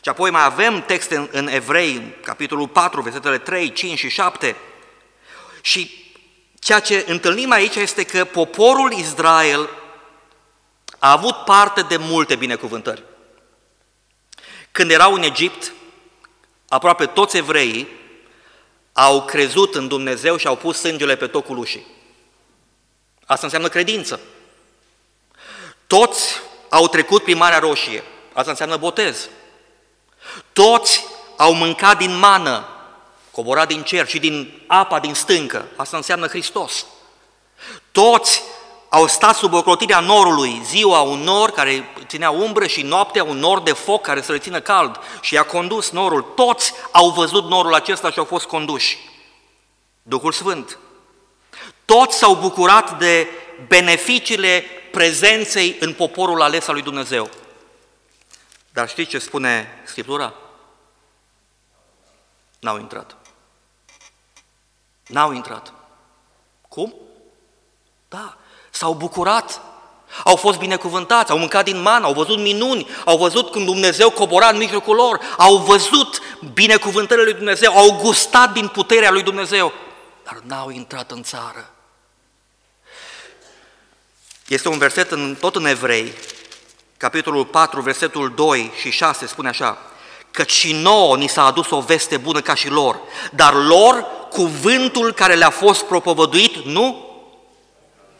[SPEAKER 1] Și apoi mai avem texte în, în Evrei, capitolul 4, versetele 3, 5 și 7. Și ceea ce întâlnim aici este că poporul Israel a avut parte de multe binecuvântări. Când erau în Egipt, aproape toți evreii au crezut în Dumnezeu și au pus sângele pe tocul ușii. Asta înseamnă credință. Toți au trecut prin Marea Roșie. Asta înseamnă botez. Toți au mâncat din mană, coborat din cer și din apa din stâncă. Asta înseamnă Hristos. Toți au stat sub ocrotirea norului, ziua un nor care ținea umbră și noaptea un nor de foc care să le țină cald și i-a condus norul. Toți au văzut norul acesta și au fost conduși. Duhul Sfânt. Toți s-au bucurat de beneficiile prezenței în poporul ales al lui Dumnezeu. Dar știți ce spune Scriptura? N-au intrat. N-au intrat. Cum? Da, S-au bucurat, au fost binecuvântați, au mâncat din mană, au văzut minuni, au văzut când Dumnezeu cobora în mijlocul lor, au văzut binecuvântările lui Dumnezeu, au gustat din puterea lui Dumnezeu, dar n-au intrat în țară. Este un verset în, tot în Evrei, capitolul 4, versetul 2 și 6, spune așa, că și nouă ni s-a adus o veste bună ca și lor, dar lor cuvântul care le-a fost propovăduit nu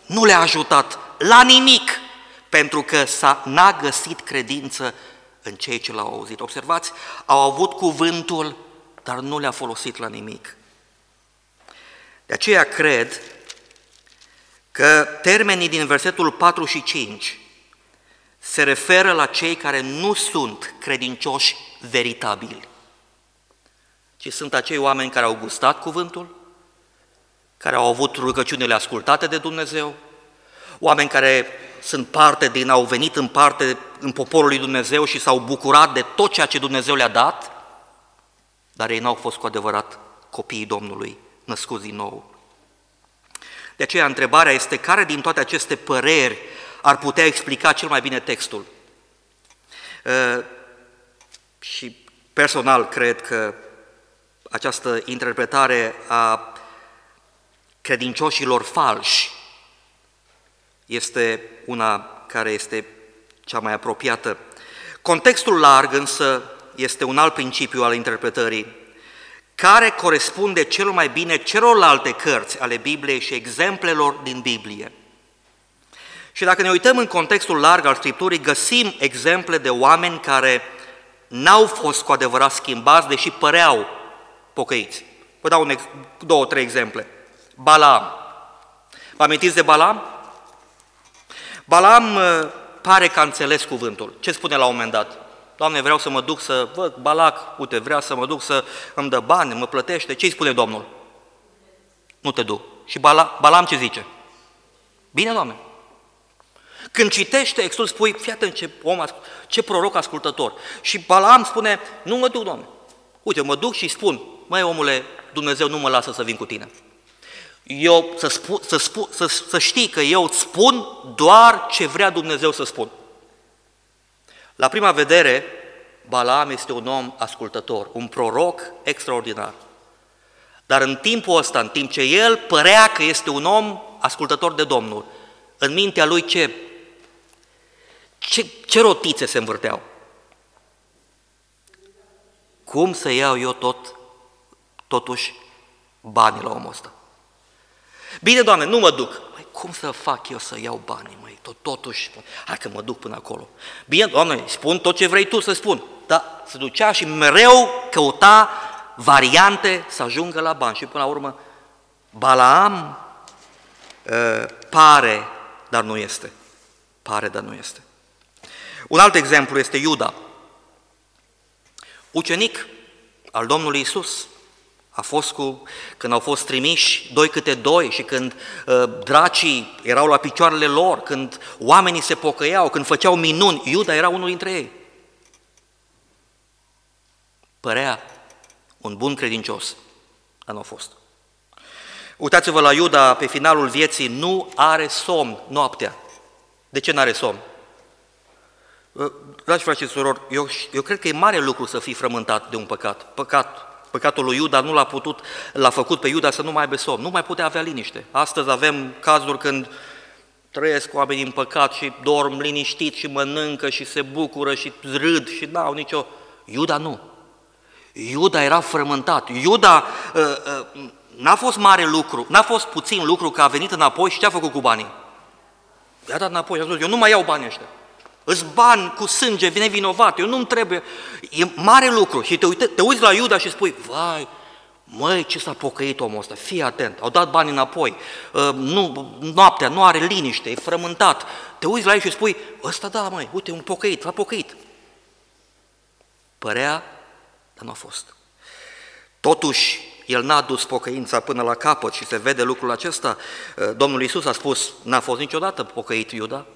[SPEAKER 1] nu le-a ajutat la nimic, pentru că s-a, n-a găsit credință în cei ce l-au auzit. Observați, au avut cuvântul, dar nu le-a folosit la nimic. De aceea cred că termenii din versetul 4 și 5 se referă la cei care nu sunt credincioși veritabili, ci sunt acei oameni care au gustat cuvântul, care au avut rugăciunile ascultate de Dumnezeu, oameni care sunt parte din, au venit în parte în poporul lui Dumnezeu și s-au bucurat de tot ceea ce Dumnezeu le-a dat, dar ei n-au fost cu adevărat copiii Domnului, născuți din nou. De aceea întrebarea este care din toate aceste păreri ar putea explica cel mai bine textul. Uh, și personal cred că această interpretare a credincioșilor falși este una care este cea mai apropiată. Contextul larg însă este un alt principiu al interpretării, care corespunde cel mai bine celorlalte cărți ale Bibliei și exemplelor din Biblie. Și dacă ne uităm în contextul larg al Scripturii, găsim exemple de oameni care n-au fost cu adevărat schimbați, deși păreau pocăiți. Vă dau un ex- două, trei exemple. Balaam. Vă amintiți de Balaam? Balaam uh, pare că a înțeles cuvântul. Ce spune la un moment dat? Doamne, vreau să mă duc să văd Balac, uite, vrea să mă duc să îmi dă bani, mă plătește. Ce îi spune Domnul? Nu te duc. Și Bala, Balam ce zice? Bine, Doamne. Când citește Exodul, spui, fii atent ce om, ce proroc ascultător. Și Balaam spune, nu mă duc, Doamne. Uite, mă duc și spun, mai omule, Dumnezeu nu mă lasă să vin cu tine. Eu să, spu, să, spu, să, să știi că eu îți spun doar ce vrea Dumnezeu să spun. La prima vedere, Balaam este un om ascultător, un proroc extraordinar. Dar în timpul ăsta, în timp ce el părea că este un om ascultător de Domnul, în mintea lui ce, ce, ce rotițe se învârteau? Cum să iau eu tot, totuși banii la omul ăsta? Bine, Doamne, nu mă duc. Mai cum să fac eu să iau banii, măi? Tot, totuși spun, hai că mă duc până acolo. Bine, Doamne, spun tot ce vrei Tu să spun. Da, se ducea și mereu căuta variante să ajungă la bani. Și până la urmă, Balaam uh, pare, dar nu este. Pare, dar nu este. Un alt exemplu este Iuda, ucenic al Domnului Isus. A fost cu, când au fost trimiși doi câte doi și când uh, dracii erau la picioarele lor, când oamenii se pocăiau, când făceau minuni, Iuda era unul dintre ei. Părea un bun credincios, dar nu a fost. Uitați-vă la Iuda, pe finalul vieții, nu are somn noaptea. De ce nu are somn? Dragi frate și surori, eu, eu cred că e mare lucru să fii frământat de un păcat. Păcat, păcatul lui Iuda nu l-a putut, l-a făcut pe Iuda să nu mai aibă somn, nu mai putea avea liniște. Astăzi avem cazuri când trăiesc oamenii în păcat și dorm liniștit și mănâncă și se bucură și râd și n-au nicio... Iuda nu. Iuda era frământat. Iuda uh, uh, n-a fost mare lucru, n-a fost puțin lucru că a venit înapoi și ce a făcut cu banii? I-a dat înapoi, a spus, eu nu mai iau banii ăștia. Îți bani cu sânge, vine vinovat, eu nu-mi trebuie. E mare lucru. Și te, uite, te uiți la Iuda și spui, vai, măi, ce s-a pocăit omul ăsta, fii atent, au dat bani înapoi, uh, nu, noaptea, nu are liniște, e frământat. Te uiți la el și spui, ăsta da, măi, uite, un pocăit, a pocăit. Părea, dar nu a fost. Totuși, el n-a dus pocăința până la capăt și se vede lucrul acesta. Domnul Iisus a spus, n-a fost niciodată pocăit Iuda, Uh,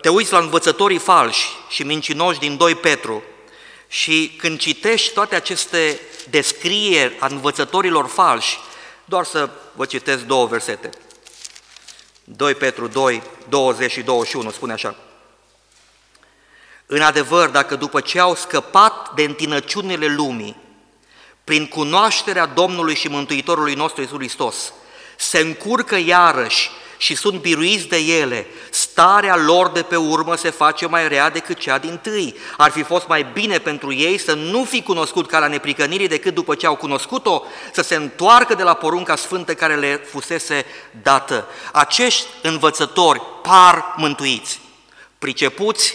[SPEAKER 1] te uiți la învățătorii falși și mincinoși din 2 Petru și când citești toate aceste descrieri a învățătorilor falși, doar să vă citesc două versete. 2 Petru 2, 20 și 21 spune așa. În adevăr, dacă după ce au scăpat de întinăciunile lumii, prin cunoașterea Domnului și Mântuitorului nostru Iisus Hristos, se încurcă iarăși și sunt biruiți de ele, starea lor de pe urmă se face mai rea decât cea din tâi. Ar fi fost mai bine pentru ei să nu fi cunoscut calea nepricănirii decât după ce au cunoscut-o, să se întoarcă de la porunca sfântă care le fusese dată. Acești învățători par mântuiți, pricepuți,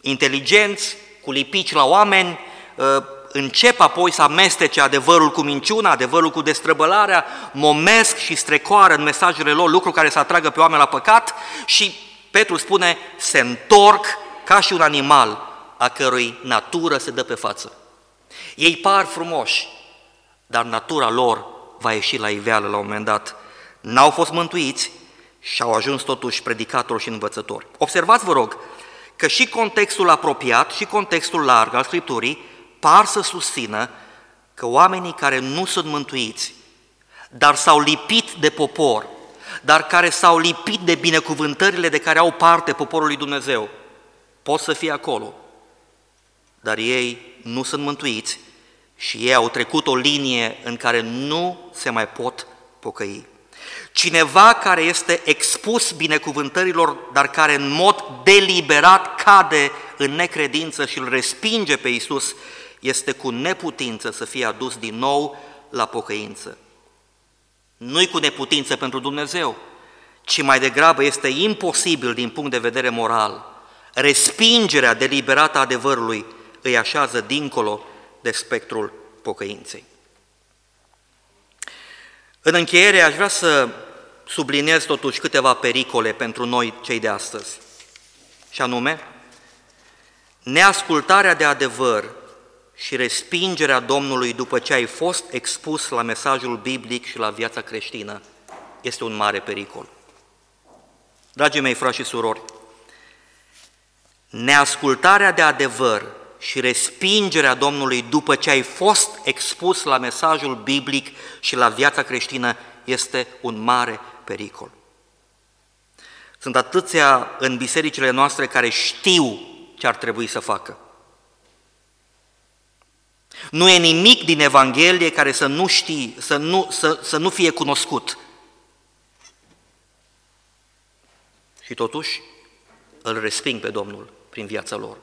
[SPEAKER 1] inteligenți, cu lipici la oameni, ă, încep apoi să amestece adevărul cu minciuna, adevărul cu destrăbălarea, momesc și strecoară în mesajele lor lucruri care să atragă pe oameni la păcat și Petru spune, se întorc ca și un animal a cărui natură se dă pe față. Ei par frumoși, dar natura lor va ieși la iveală la un moment dat. N-au fost mântuiți și au ajuns totuși predicatori și învățători. Observați, vă rog, că și contextul apropiat și contextul larg al Scripturii par să susțină că oamenii care nu sunt mântuiți, dar s-au lipit de popor, dar care s-au lipit de binecuvântările de care au parte poporul lui Dumnezeu, pot să fie acolo, dar ei nu sunt mântuiți și ei au trecut o linie în care nu se mai pot pocăi. Cineva care este expus binecuvântărilor, dar care în mod deliberat cade în necredință și îl respinge pe Iisus, este cu neputință să fie adus din nou la pocăință. Nu-i cu neputință pentru Dumnezeu, ci mai degrabă este imposibil din punct de vedere moral. Respingerea deliberată a adevărului îi așează dincolo de spectrul pocăinței. În încheiere aș vrea să subliniez totuși câteva pericole pentru noi cei de astăzi. Și anume, neascultarea de adevăr și respingerea Domnului după ce ai fost expus la mesajul biblic și la viața creștină este un mare pericol. Dragii mei, frați și surori, neascultarea de adevăr și respingerea Domnului după ce ai fost expus la mesajul biblic și la viața creștină este un mare pericol. Sunt atâția în bisericile noastre care știu ce ar trebui să facă. Nu e nimic din Evanghelie care să nu știi, să nu, să, să nu fie cunoscut. Și totuși îl resping pe Domnul prin viața lor.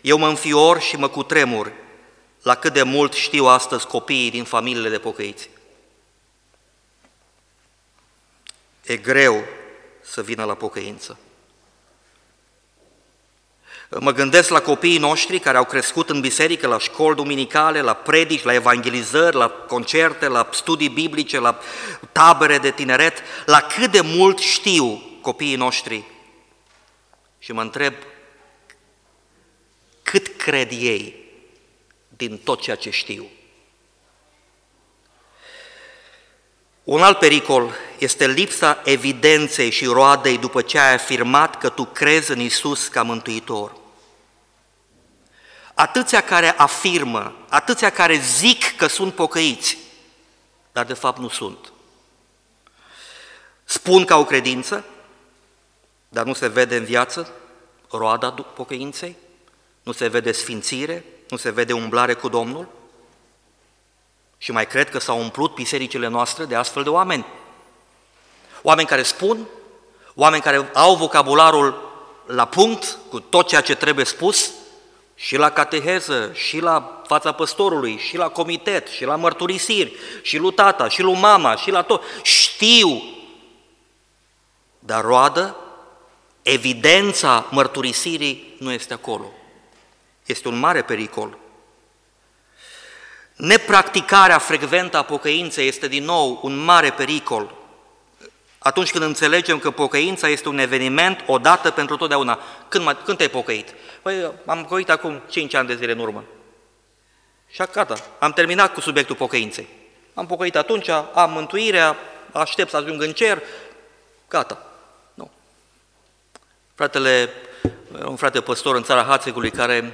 [SPEAKER 1] Eu mă înfior și mă cutremur la cât de mult știu astăzi copiii din familiile de pocăiți. E greu să vină la pocăință. Mă gândesc la copiii noștri care au crescut în biserică, la școli duminicale, la predici, la evangelizări, la concerte, la studii biblice, la tabere de tineret, la cât de mult știu copiii noștri. Și mă întreb cât cred ei din tot ceea ce știu. Un alt pericol este lipsa evidenței și roadei după ce ai afirmat că tu crezi în Isus ca mântuitor. Atâția care afirmă, atâția care zic că sunt pocăiți, dar de fapt nu sunt. Spun ca o credință, dar nu se vede în viață roada pocăinței, nu se vede sfințire, nu se vede umblare cu Domnul. Și mai cred că s-au umplut bisericile noastre de astfel de oameni. Oameni care spun, oameni care au vocabularul la punct cu tot ceea ce trebuie spus, și la cateheză, și la fața păstorului, și la comitet, și la mărturisiri, și lui tata, și lui mama, și la tot. Știu, dar roadă, evidența mărturisirii nu este acolo. Este un mare pericol. Nepracticarea frecventă a pocăinței este din nou un mare pericol. Atunci când înțelegem că pocăința este un eveniment odată pentru totdeauna. Când, când te-ai pocăit? Păi am pocăit acum 5 ani de zile în urmă. Și gata, am terminat cu subiectul pocăinței. Am pocăit atunci, am mântuirea, aștept să ajung în cer, gata. Nu. Fratele, un frate păstor în țara Hațegului care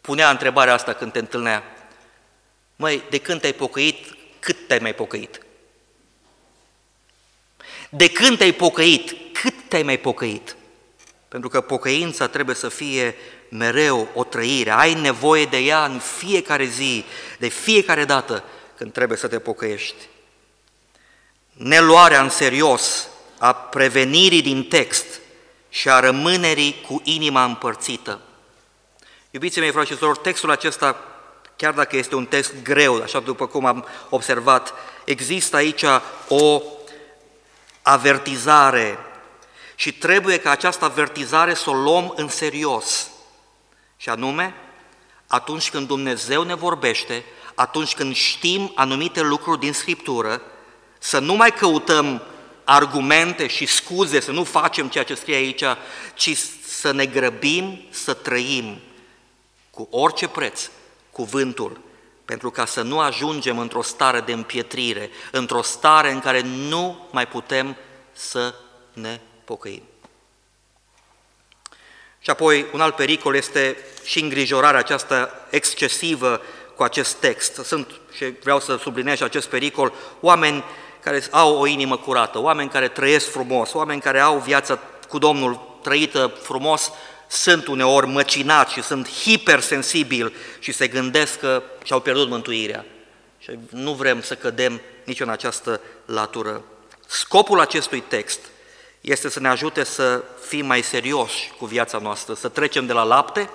[SPEAKER 1] punea întrebarea asta când te întâlnea. Măi, de când te-ai pocăit, cât te-ai mai pocăit? De când te-ai pocăit, cât te-ai mai pocăit? Pentru că pocăința trebuie să fie mereu o trăire, ai nevoie de ea în fiecare zi, de fiecare dată când trebuie să te pocăiești. Neluarea în serios a prevenirii din text și a rămânerii cu inima împărțită. Iubiții mei, frate și sorori, textul acesta, chiar dacă este un text greu, așa după cum am observat, există aici o avertizare și trebuie ca această avertizare să o luăm în serios. Și anume, atunci când Dumnezeu ne vorbește, atunci când știm anumite lucruri din Scriptură, să nu mai căutăm argumente și scuze să nu facem ceea ce scrie aici, ci să ne grăbim să trăim cu orice preț cuvântul, pentru ca să nu ajungem într-o stare de împietrire, într-o stare în care nu mai putem să ne pocăim. Și apoi, un alt pericol este și îngrijorarea aceasta excesivă cu acest text. Sunt, și vreau să subliniez acest pericol, oameni care au o inimă curată, oameni care trăiesc frumos, oameni care au viața cu Domnul trăită frumos, sunt uneori măcinați și sunt hipersensibili și se gândesc că și-au pierdut mântuirea. Și nu vrem să cădem nici în această latură. Scopul acestui text este să ne ajute să fim mai serioși cu viața noastră, să trecem de la lapte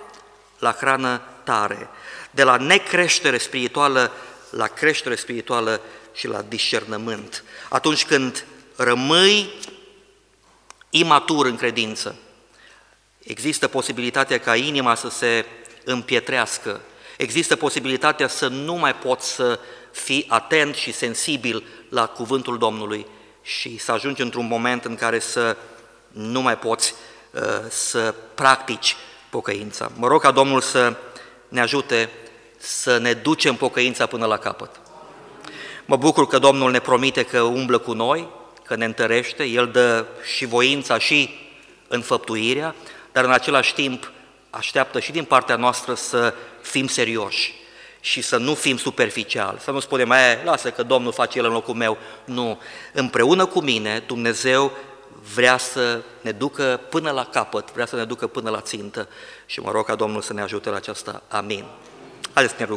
[SPEAKER 1] la hrană tare, de la necreștere spirituală la creștere spirituală și la discernământ. Atunci când rămâi imatur în credință, există posibilitatea ca inima să se împietrească, există posibilitatea să nu mai poți să fii atent și sensibil la cuvântul Domnului și să ajungi într-un moment în care să nu mai poți uh, să practici pocăința. Mă rog ca Domnul să ne ajute să ne ducem pocăința până la capăt. Mă bucur că Domnul ne promite că umblă cu noi, că ne întărește, El dă și voința și înfăptuirea, dar în același timp așteaptă și din partea noastră să fim serioși și să nu fim superficiali, să nu spunem, mai lasă că Domnul face El în locul meu. Nu, împreună cu mine Dumnezeu vrea să ne ducă până la capăt, vrea să ne ducă până la țintă și mă rog ca Domnul să ne ajute la aceasta. Amin. Haideți să ne rugăm.